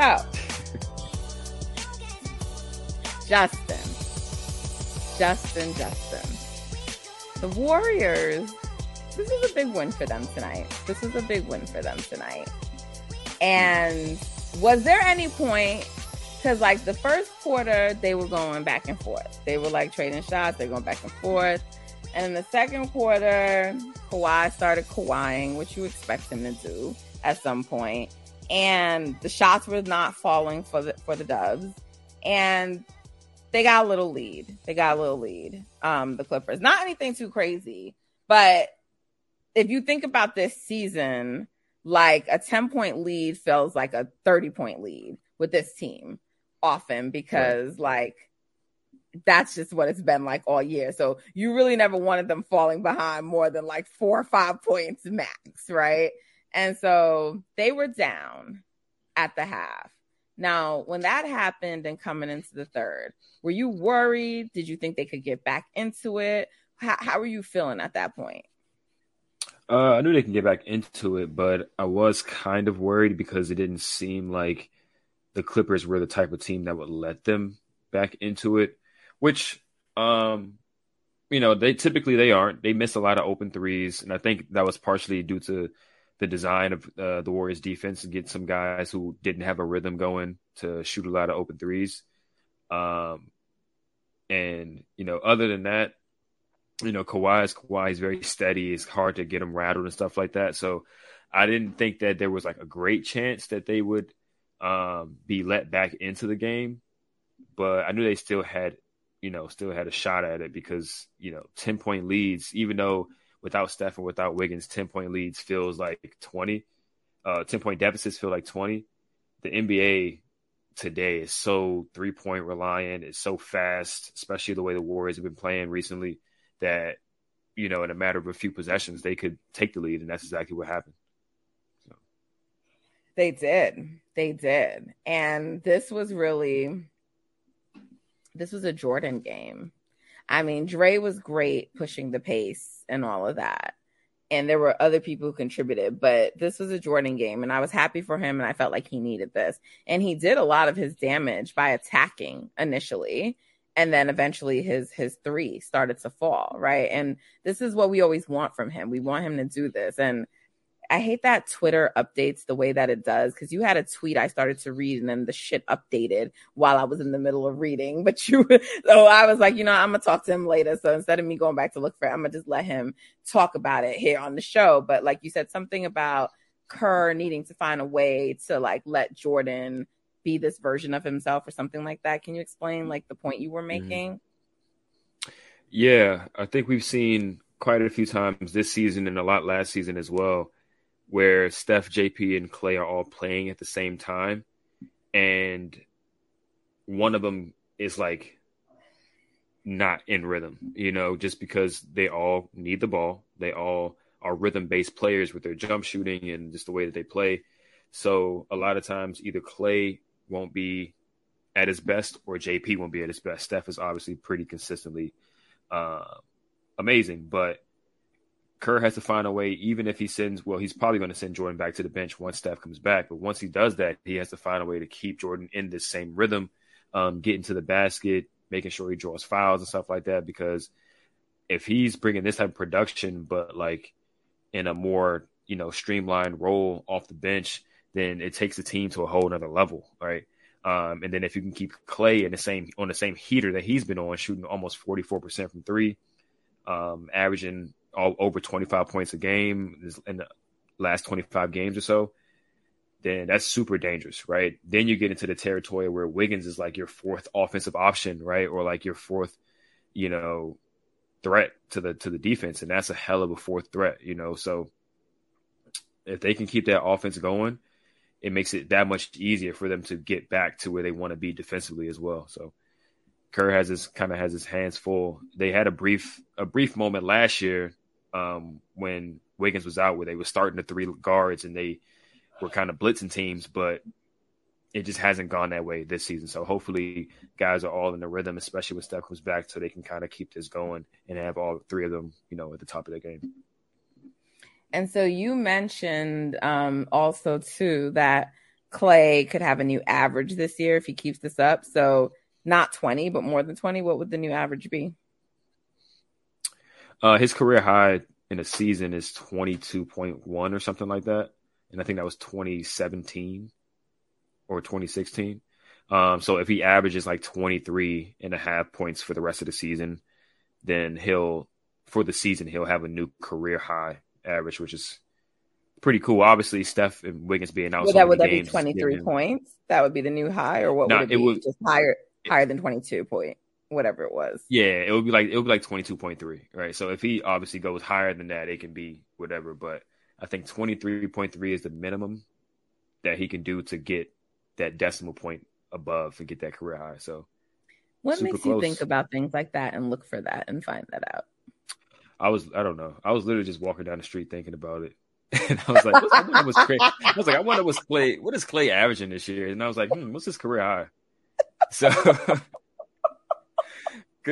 So, Justin, Justin, Justin. The Warriors, this is a big win for them tonight. This is a big win for them tonight. And was there any point, because like the first quarter, they were going back and forth. They were like trading shots, they're going back and forth. And in the second quarter, Kawhi started Kawhiing, which you expect him to do at some point and the shots were not falling for the for the Dubs, and they got a little lead. They got a little lead. Um, the Clippers, not anything too crazy, but if you think about this season, like a ten point lead feels like a thirty point lead with this team often because right. like that's just what it's been like all year. So you really never wanted them falling behind more than like four or five points max, right? And so they were down at the half. Now, when that happened and coming into the third, were you worried? Did you think they could get back into it? How, how were you feeling at that point? Uh, I knew they can get back into it, but I was kind of worried because it didn't seem like the Clippers were the type of team that would let them back into it, which, um, you know, they typically they aren't. They miss a lot of open threes, and I think that was partially due to the design of uh, the Warriors defense and get some guys who didn't have a rhythm going to shoot a lot of open threes. Um, and you know, other than that, you know, Kawhi is Kawhi is very steady. It's hard to get him rattled and stuff like that. So I didn't think that there was like a great chance that they would um, be let back into the game, but I knew they still had, you know, still had a shot at it because you know, ten point leads, even though without Steph and without Wiggins, 10 point leads feels like 20. Uh, 10 point deficits feel like 20. The NBA today is so three point reliant, it's so fast, especially the way the Warriors have been playing recently, that, you know, in a matter of a few possessions, they could take the lead. And that's exactly what happened. So. They did. They did. And this was really, this was a Jordan game. I mean, Dre was great pushing the pace and all of that. And there were other people who contributed, but this was a Jordan game, and I was happy for him, and I felt like he needed this. And he did a lot of his damage by attacking initially, and then eventually his his three started to fall, right? And this is what we always want from him. We want him to do this, and I hate that Twitter updates the way that it does because you had a tweet I started to read and then the shit updated while I was in the middle of reading. But you, so I was like, you know, I'm gonna talk to him later. So instead of me going back to look for it, I'm gonna just let him talk about it here on the show. But like you said, something about Kerr needing to find a way to like let Jordan be this version of himself or something like that. Can you explain like the point you were mm-hmm. making? Yeah, I think we've seen quite a few times this season and a lot last season as well where Steph, JP, and Klay are all playing at the same time, and one of them is like not in rhythm, you know, just because they all need the ball. They all are rhythm based players with their jump shooting and just the way that they play. So a lot of times either Klay won't be at his best or JP won't be at his best. Steph is obviously pretty consistently uh, amazing, but Kerr has to find a way, even if he sends, well, he's probably going to send Jordan back to the bench once Steph comes back. But once he does that, he has to find a way to keep Jordan in this same rhythm, um, getting to the basket, making sure he draws fouls and stuff like that. Because if he's bringing this type of production, but like in a more, you know, streamlined role off the bench, then it takes the team to a whole nother level, right? Um, and then if you can keep Klay in the same on the same heater that he's been on, shooting almost 44% from three, um, averaging all over 25 points a game in the last 25 games or so, then that's super dangerous, right? Then you get into the territory where Wiggins is like your fourth offensive option, right? Or like your fourth, you know, threat to the to the defense, and that's a hell of a fourth threat, you know. So if they can keep that offense going, it makes it that much easier for them to get back to where they want to be defensively as well. So Kerr has his kind of has his hands full. They had a brief a brief moment last year um, when Wiggins was out, where they were starting the three guards and they were kind of blitzing teams, but it just hasn't gone that way this season. So hopefully, guys are all in the rhythm, especially when Steph comes back, so they can kind of keep this going and have all three of them, you know, at the top of their game. And so you mentioned um, also too that Klay could have a new average this year if he keeps this up. So not 20, but more than 20. What would the new average be? Uh, his career high in a season is 22.1 or something like that. And I think that was 2017 or 2016. Um, so if he averages like 23 and a half points for the rest of the season, then he'll, for the season, he'll have a new career high average, which is pretty cool. Obviously, Steph and Wiggins being out. Would so that would that be 23 points? That would be the new high, or what would it be? Would, just higher, higher than 22 point, whatever it was. Yeah, it would be like, it would be like 22.3, right? So if he obviously goes higher than that, it can be whatever, but I think 23.3 is the minimum that he can do to get that decimal point above and get that career high. So, what makes close. you think about things like that and look for that and find that out? I was, I don't know. I was literally just walking down the street thinking about it. And I was like, I wonder what's Klay. I was like, I wonder what's Klay. what is Klay averaging this year? And I was like, hmm, what's his career high? So,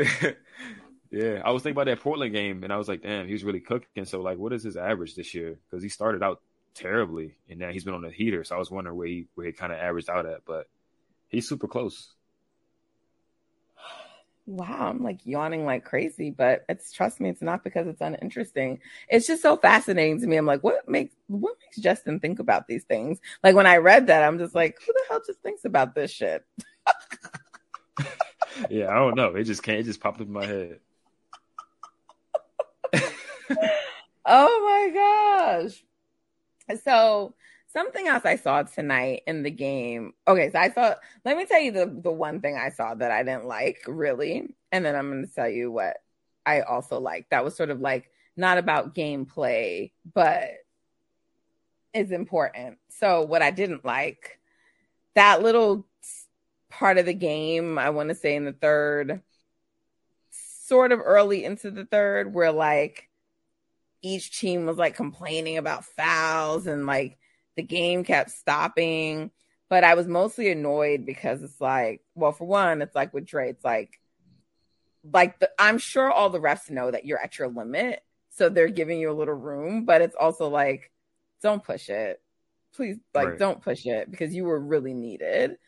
yeah, I was thinking about that Portland game, and I was like, damn, he was really cooking. So, like, what is his average this year? Because he started out terribly, and now he's been on the heater. So I was wondering where he where he kind of averaged out at, but he's super close. Wow, I'm like yawning like crazy, but it's trust me, it's not because it's uninteresting. It's just so fascinating to me. I'm like, what makes what makes Justin think about these things? Like when I read that, I'm just like, who the hell just thinks about this shit? yeah, I don't know. It just can't. It just popped up in my head. oh my gosh! So something else I saw tonight in the game. Okay, so I saw. Let me tell you the the one thing I saw that I didn't like really, and then I'm going to tell you what I also like. That was sort of like not about gameplay, but is important. So what I didn't like that little part of the game. I want to say in the third, sort of early into the third, where like each team was like complaining about fouls and like the game kept stopping. But I was mostly annoyed because it's like, well, for one, it's like with Dre, it's like, like the, I'm sure all the refs know that you're at your limit, so they're giving you a little room. But it's also like, don't push it, please. Like, right. don't push it because you were really needed.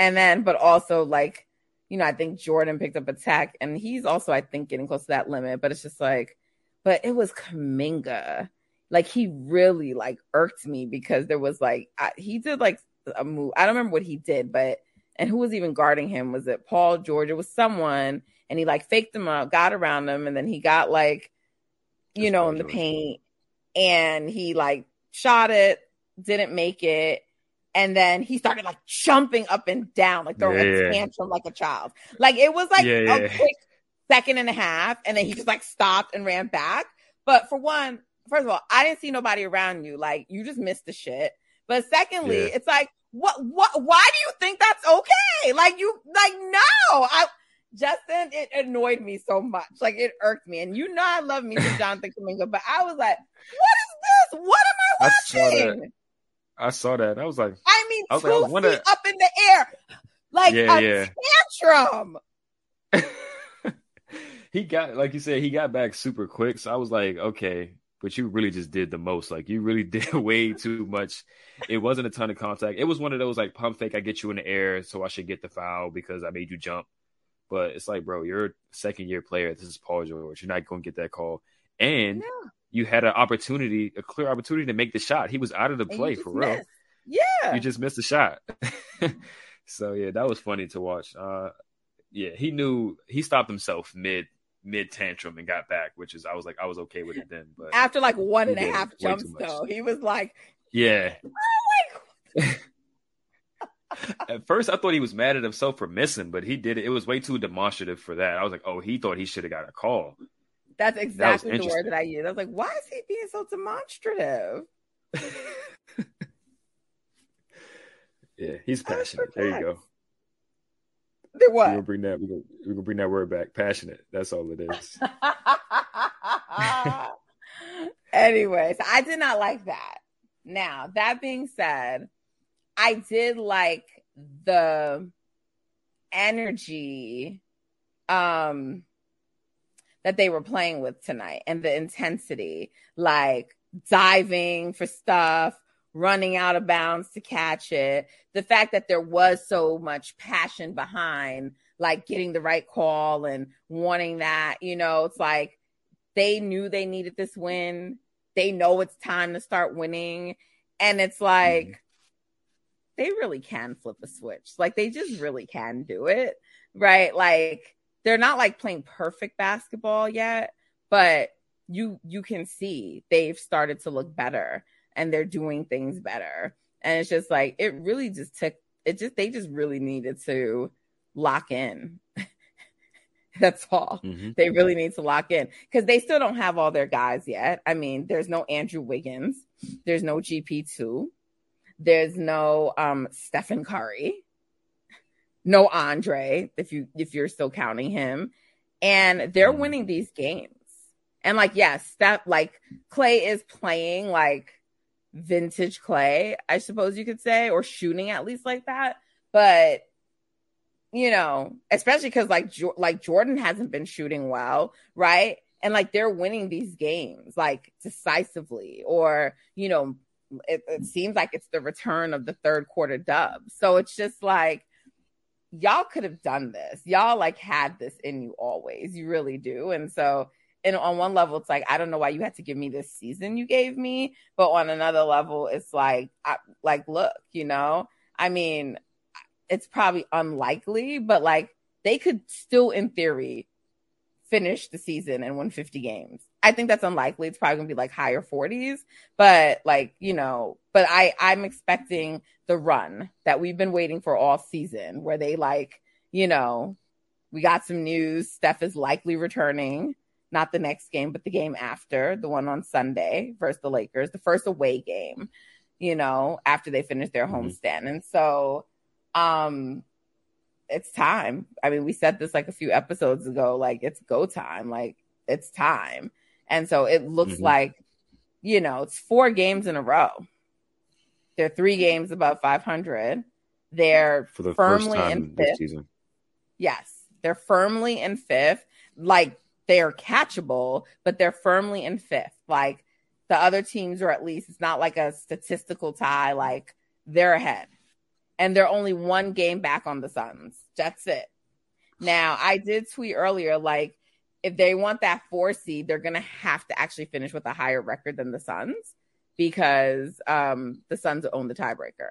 And then, but also like, you know, I think Jordan picked up a and he's also, I think, getting close to that limit. But it's just like, but it was Kuminga. Like he really like irked me because there was like I, he did like a move. I don't remember what he did, but and who was even guarding him? Was it Paul George? It was someone, and he like faked him up, got around him, and then he got like, you That's know, in the paint, and he like shot it, didn't make it, and then he started like jumping up and down, like throwing yeah, a tantrum like a child. Like it was like yeah, a quick second and a half, and then he just like stopped and ran back. But for one, first of all, I didn't see nobody around you. Like you just missed the shit. But secondly, it's like, what, what, why do you think that's okay? Like you, like, no, I, Justin, it annoyed me so much. Like it irked me. And you know, I love me some Jonathan Kuminga, but I was like, what is this? What am I watching? I saw that. I saw that. I was like, I mean, I was two like, I up in the air, like yeah, a yeah. tantrum. he got, like you said, he got back super quick. So I was like, okay, but you really just did the most. Like you really did way too much. It wasn't a ton of contact. It was one of those like pump fake. I get you in the air, so I should get the foul because I made you jump. But it's like, bro, you're a second year player. This is Paul George. You're not going to get that call. And you had an opportunity, a clear opportunity to make the shot. He was out of the play for real. Missed. Yeah, you just missed a shot. so yeah, that was funny to watch. Uh, yeah, he knew he stopped himself mid mid tantrum and got back, which is I was like I was okay with it then. But after like one and a half jumps though, he was like, yeah. at first, I thought he was mad at himself for missing, but he did it. It was way too demonstrative for that. I was like, oh, he thought he should have got a call. That's exactly that the word that I used. I was like, why is he being so demonstrative? yeah, he's passionate. There you go. There what? We're gonna bring that. We're gonna, we're gonna bring that word back. Passionate. That's all it is. Anyways, I did not like that. Now that being said, I did like the energy um that they were playing with tonight and the intensity, like diving for stuff, running out of bounds to catch it. The fact that there was so much passion behind like getting the right call and wanting that, you know, it's like they knew they needed this win. They know it's time to start winning. And it's like, mm-hmm. they really can flip a switch. Like they just really can do it. Right. Like they're not like playing perfect basketball yet, but you you can see they've started to look better and they're doing things better. And it's just like it really just took it just they just really needed to lock in. That's all. Mm-hmm. They really need to lock in because they still don't have all their guys yet. I mean, there's no Andrew Wiggins, there's no GP2, there's no um Stephen Curry no Andre, if you if you're still counting him. And they're mm-hmm. winning these games. And like, yes, that like Klay is playing like vintage Klay, I suppose you could say, or shooting at least like that. But you know, especially because like jo- like Jordan hasn't been shooting well, right? And like they're winning these games like decisively, or you know, it, it seems like it's the return of the third quarter dub. So it's just like y'all could have done this. Y'all like had this in you always. You really do. And so, and on one level, it's like I don't know why you had to give me this season you gave me, but on another level, it's like, I, like look, you know, I mean, it's probably unlikely, but like they could still, in theory, finish the season and win 50 games. I think that's unlikely. It's probably gonna be like higher 40s, but like, you know, but I, I'm expecting the run that we've been waiting for all season where they like, you know, we got some news. Steph is likely returning, not the next game, but the game after, the one on Sunday versus the Lakers, the first away game, you know, after they finish their mm-hmm. homestand. And so, um, it's time. I mean, we said this like a few episodes ago, like it's go time, like it's time. And so it looks mm-hmm. like, you know, it's four games in a row. They're three games above 500. They're for the firmly in fifth. season. Yes, they're firmly in fifth. Like they're catchable, but they're firmly in fifth. Like the other teams are at least it's not like a statistical tie. Like they're ahead and they're only one game back on the Suns. That's it. Now, I did tweet earlier, like, if they want that four seed, they're going to have to actually finish with a higher record than the Suns because um, the Suns own the tiebreaker.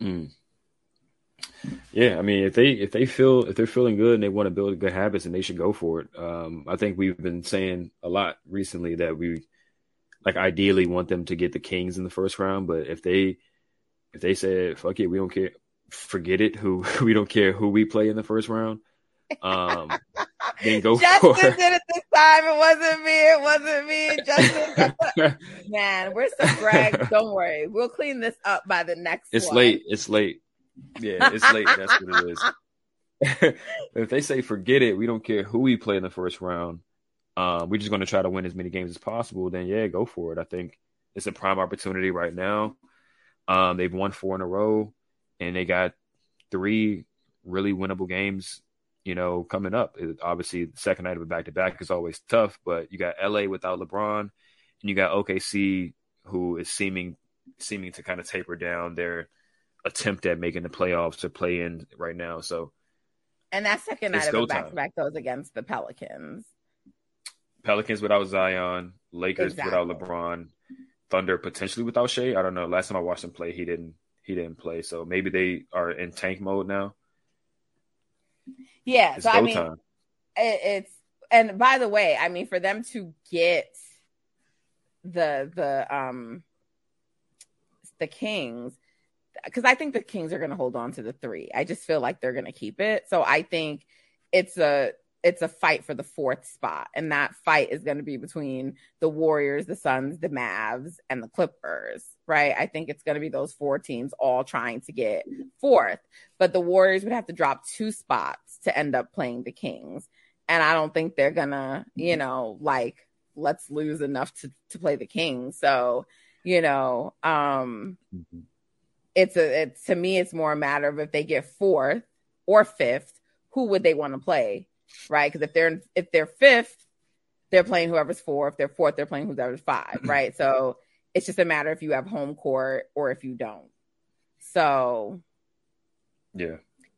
Mm. Yeah, I mean, if they if they feel if they're feeling good and they want to build good habits, and they should go for it. Um, I think we've been saying a lot recently that we like ideally want them to get the Kings in the first round, but if they if they said fuck it, we don't care, forget it. Who we don't care who we play in the first round. Um, then go Justin for did it this time. It wasn't me. It wasn't me. Justin, man, we're so Greg. Don't worry, we'll clean this up by the next. It's one. late. It's late. Yeah, it's late. That's what it is. if they say forget it, we don't care who we play in the first round. Um, we're just going to try to win as many games as possible. Then yeah, go for it. I think it's a prime opportunity right now. Um, they've won four in a row, and they got three really winnable games. You know, coming up. It, obviously, the second night of a back to back is always tough, but you got LA without LeBron, and you got OKC, who is seeming seeming to kind of taper down their attempt at making the playoffs to play in right now. So, and that second night of a back to back goes against the Pelicans. Pelicans without Zion, Lakers Exactly. without LeBron, Thunder potentially without Shai. I don't know. Last time I watched him play, he didn't he didn't play. So maybe they are in tank mode now. Yeah, It's so I mean, time. it's and by the way, I mean for them to get the the um the Kings because I think the Kings are going to hold on to the three. I just feel like they're going to keep it. So I think it's a it's a fight for the fourth spot, and that fight is going to be between the Warriors, the Suns, the Mavs, and the Clippers. Right? I think it's going to be those four teams all trying to get fourth, but the Warriors would have to drop two spots to end up playing the Kings, and I don't think they're gonna, you know, like let's lose enough to to play the Kings. So, you know, um Mhm. it's a it's to me it's more a matter of if they get fourth or fifth who would they want to play right? Because if they're if they're fifth they're playing whoever's four if they're fourth they're playing whoever's five right? So it's just a matter if you have home court or if you don't. So Yeah.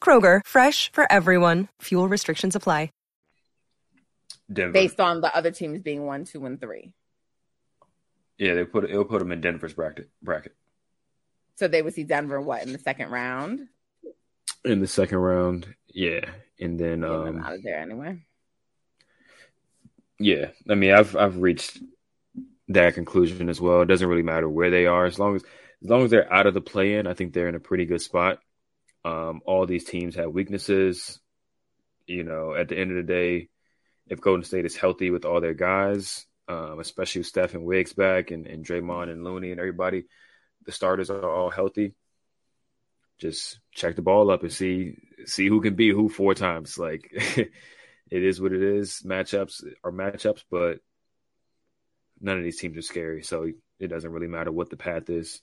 Kroger, fresh for everyone. Fuel restrictions apply. Denver. based on the other teams being one two and three yeah, they put it'll put them in Denver's bracket bracket so they would see denver what in the second round in the second round. Yeah, and then Get um, out of there anyway yeah, I mean, I've I've reached that conclusion as well. It doesn't really matter where they are as long as as long as they're out of the play-in. I think they're in a pretty good spot. Um, all these teams have weaknesses. You know, at the end of the day, if Golden State is healthy with all their guys, um, especially with Steph and Wiggs back and, and Draymond and Looney and everybody, the starters are all healthy. Just check the ball up and see see who can beat who four times. Like it is what it is. Matchups are matchups, but none of these teams are scary, so it doesn't really matter what the path is.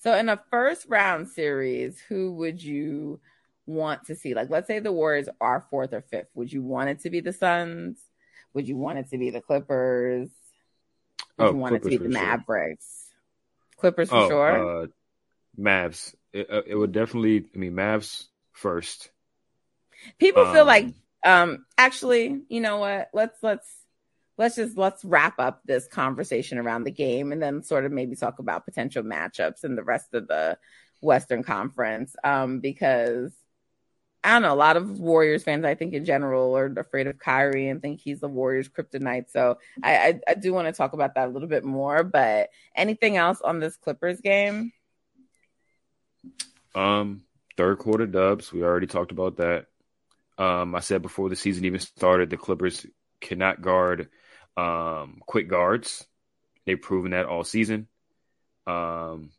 So in a first round series, who would you want to see? Like, let's say the Warriors are fourth or fifth. Would you want it to be the Suns? Would you want it to be the Clippers? Would Oh, you want it to be the for sure. Mavericks? Clippers for oh, sure. uh, Mavs. It, uh, it would definitely. I mean, Mavs first. People feel um, like, um, actually, you know what? Let's let's let's just let's wrap up this conversation around the game and then sort of maybe talk about potential matchups in the rest of the Western Conference. Um, because I don't know, a lot of Warriors fans, I think in general, are afraid of Kyrie and think he's the Warriors' kryptonite. So I, I, I do want to talk about that a little bit more. But anything else on this Clippers game? Um, third quarter dubs. We already talked about that. Um, I said before the season even started, the Clippers cannot guard um, quick guards. They've proven that all season. Um,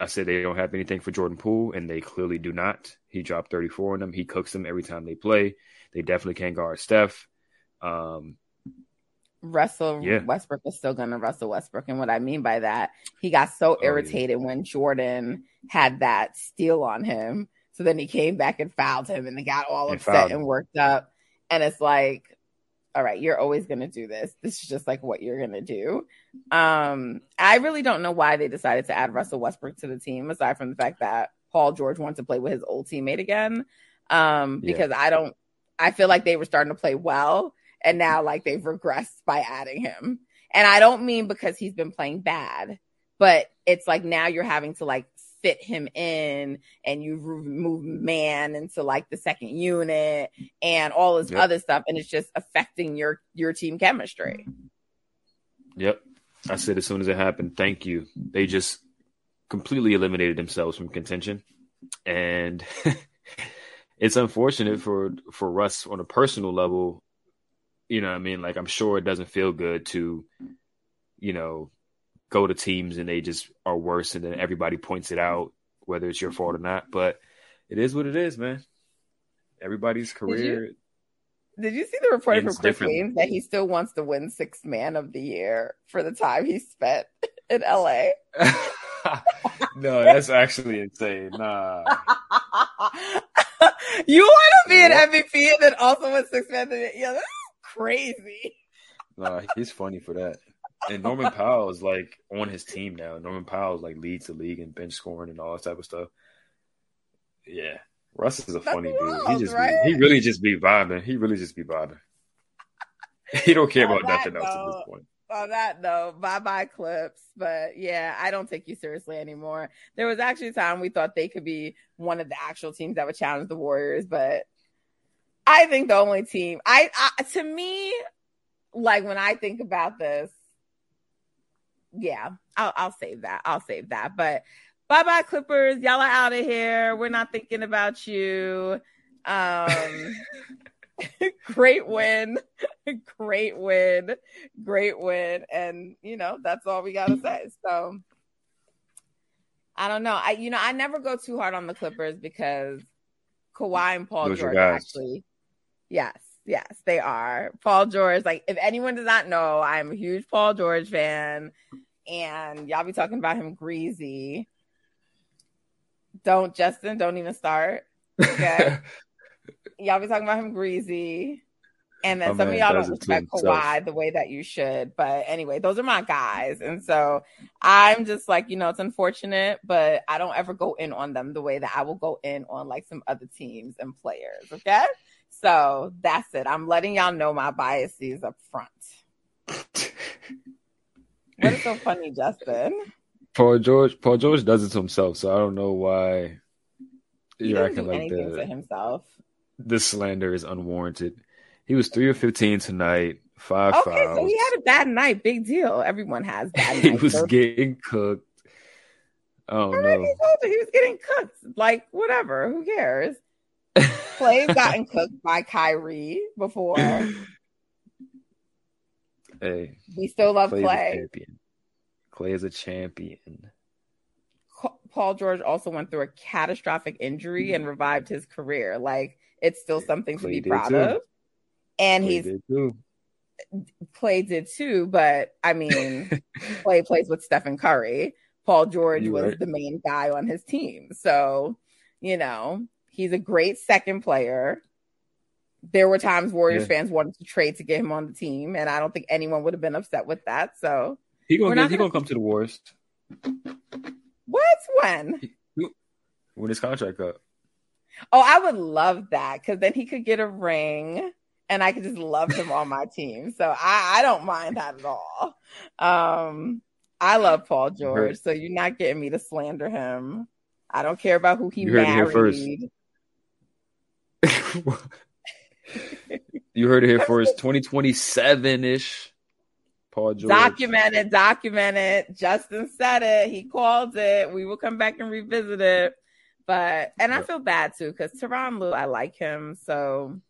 I said they don't have anything for Jordan Poole, and they clearly do not. He dropped 34 on them. He cooks them every time they play. They definitely can't guard Steph. Um, Russell Yeah. Westbrook is still going to Russell Westbrook. And what I mean by that, he got so yeah. irritated when Jordan had that steal on him. So then he came back and fouled him and they got all And upset and worked up. And it's like, all right, you're always going to do this. This is just like what you're going to do. Um, I really don't know why they decided to add Russell Westbrook to the team, aside from the fact that Paul George wants to play with his old teammate again. Um, Yeah. because I don't, I feel like they were starting to play well and now like they've regressed by adding him. And I don't mean because he's been playing bad, but it's like now you're having to like fit him in and you remove man into like the second unit and all this Yep. other stuff and it's just affecting your your team chemistry. Yep. I said as soon as it happened, thank you. They just completely eliminated themselves from contention. And it's unfortunate for for Russ on a personal level. You know what I mean? Like I'm sure it doesn't feel good to, you know, go to teams and they just are worse and then everybody points it out, whether it's your mm-hmm. fault or not. But it is what it is, man. Everybody's career Did you see the report from Chris. Haynes that he still wants to win Sixth Man of the Year for the time he spent in LA? no, that's actually insane. Nah. you want to be an MVP and then also win Sixth Man of the Year? Yeah, that's crazy. Nah, he's funny for that. And Norman Powell is like on his team now. Norman Powell like leads the league in bench scoring and all that type of stuff. Yeah. Russ is a funny dude. He just right? be, he really just be vibing. He really just be vibing. He don't care On about nothing else at this point. on that note, bye bye clips. But yeah, I don't take you seriously anymore. There was actually a time we thought they could be one of the actual teams that would challenge the Warriors, but I think the only team I, I to me, like when I think about this, yeah, I'll I'll save that. I'll save that. But bye bye Clippers, y'all are out of here. We're not thinking about you. Um great win. great win. Great win. And you know, that's all we gotta say. So I don't know. I you know, I never go too hard on the Clippers because Kawhi and Paul Those George actually yes, yes, they are. Paul George, like if anyone does not know, I'm a huge Paul George fan. And y'all be talking about him greasy. Don't Justin, don't even start. Okay. y'all be talking about him greasy. And then My some of y'all don't respect. Kawhi the way that you should. But anyway, those are my guys. And so I'm just like, you know, it's unfortunate, but I don't ever go in on them the way that I will go in on like some other teams and players. Okay. So that's it. I'm letting y'all know my biases up front. What is so funny, Justin? Paul George Paul George does it to himself, so I don't know why you're acting like to the himself. the slander is unwarranted. He was three of fifteen tonight, five Okay, fouls. so he had a bad night. Big deal. Everyone has bad he nights. was getting cooked. I don't Already told you he was getting cooked. Like whatever, who cares? Klay's gotten cooked by Kyrie before. Hey, We still love Klay. Klay is a champion. Paul George also went through a catastrophic injury and revived his career. Like it's still something to be proud too. of. And Klay he's did too. Klay did too, but I mean, Klay plays with Stephen Curry. Paul George You was right. the main guy on his team. So, you know, he's a great second player. There were times Warriors Yeah. fans wanted to trade to get him on the team, and I don't think anyone would have been upset with that. So, He gonna get, he gonna- gonna come to the Warriors what? When? when his contract up. Oh, I would love that because then he could get a ring and I could just love him on my team. So I, I don't mind that at all. Um, I love Paul George, heard- so you're not getting me to slander him. I don't care about who he You heard it here first. married. you heard it here first. Twenty twenty seven ish. Paul George. Documented, documented. Justin said it. He called it. We will come back and revisit it. But and I feel bad too because Tyronn Lue, I like him. So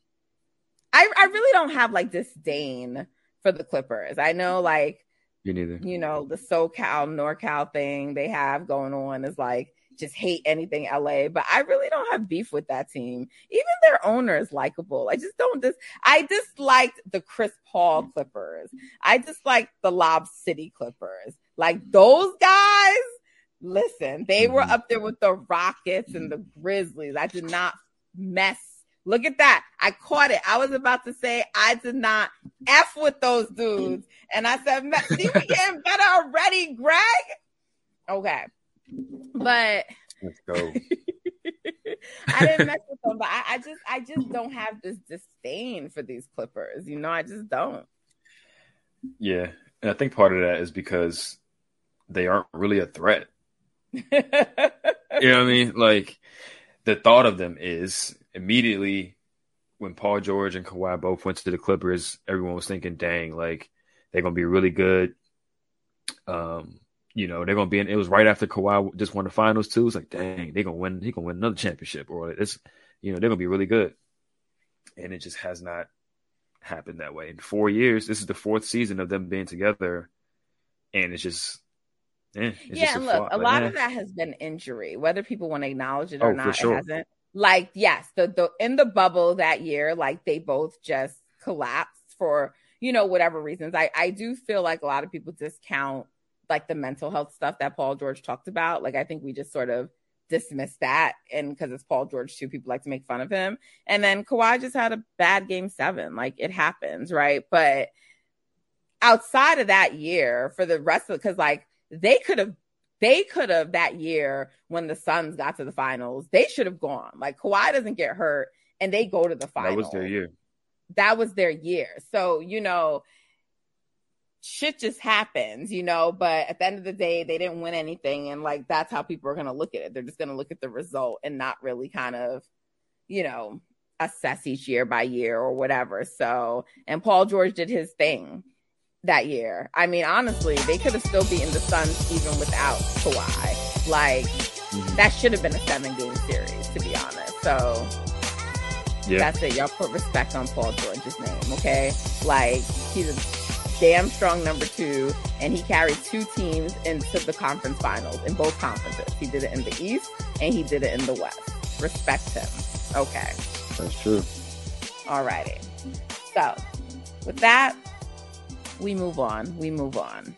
I I really don't have like disdain for the Clippers. I know like Me neither. you know, the SoCal, NorCal thing they have going on is like just hate anything LA, but I really don't have beef with that team. Even their owner is likable. I just don't dis I disliked the Chris Paul Clippers. I disliked the Lob City Clippers. Like those guys, listen, they were Mhm. up there with the Rockets and the Grizzlies. I did not mess. Look at that. I caught it. I was about to say I did not F with those dudes. And I said, see, we're getting better already, Greg. Okay. But Let's go. I didn't mess with them, but I, I just I just don't have this disdain for these Clippers. You know, I just don't. Yeah. And I think part of that is because they aren't really a threat. You know what I mean? Like the thought of them is immediately when Paul George and Kawhi both went to the Clippers, everyone was thinking, dang, like they're gonna be really good. Um, you know, they're gonna be in it was right after Kawhi just won the finals too. It's like, dang, they're gonna win, he gonna win another championship, or it's you know, they're gonna be really good. And it just has not happened that way. In four years, this is the fourth season of them being together, and it's just eh, it's yeah, just and look, flop. a Like, lot eh. of that has been injury, whether people want to acknowledge it or Oh, not. sure. It hasn't. like yes, the the in the bubble that year, like they both just collapsed for you know whatever reasons. I I do feel like a lot of people discount like the mental health stuff that Paul George talked about. Like I think we just sort of dismissed that and because it's Paul George too, people like to make fun of him. And then Kawhi just had a bad game seven. Like it happens, right? But outside of that year, for the rest of because like they could have they could have that year when the Suns got to the finals, they should have gone. Like Kawhi doesn't get hurt and they go to the finals. That was their year. That was their year. So, you know, shit just happens, you know, but at the end of the day, they didn't win anything. And like, that's how people are going to look at it. They're just going to look at the result and not really kind of, you know, assess each year by year or whatever. So, and Paul George did his thing that year. I mean, honestly, they could have still beaten the Suns even without Kawhi. Like, that should have been a seven game series, to be honest. So, yeah. that's it. Y'all put respect on Paul George's name, okay? Like, he's a damn strong number two, and he carried two teams into the conference finals in both conferences. He did it in the East and he did it in the West. Respect him. Okay. That's true. All righty. So, with that, we move on. We move on.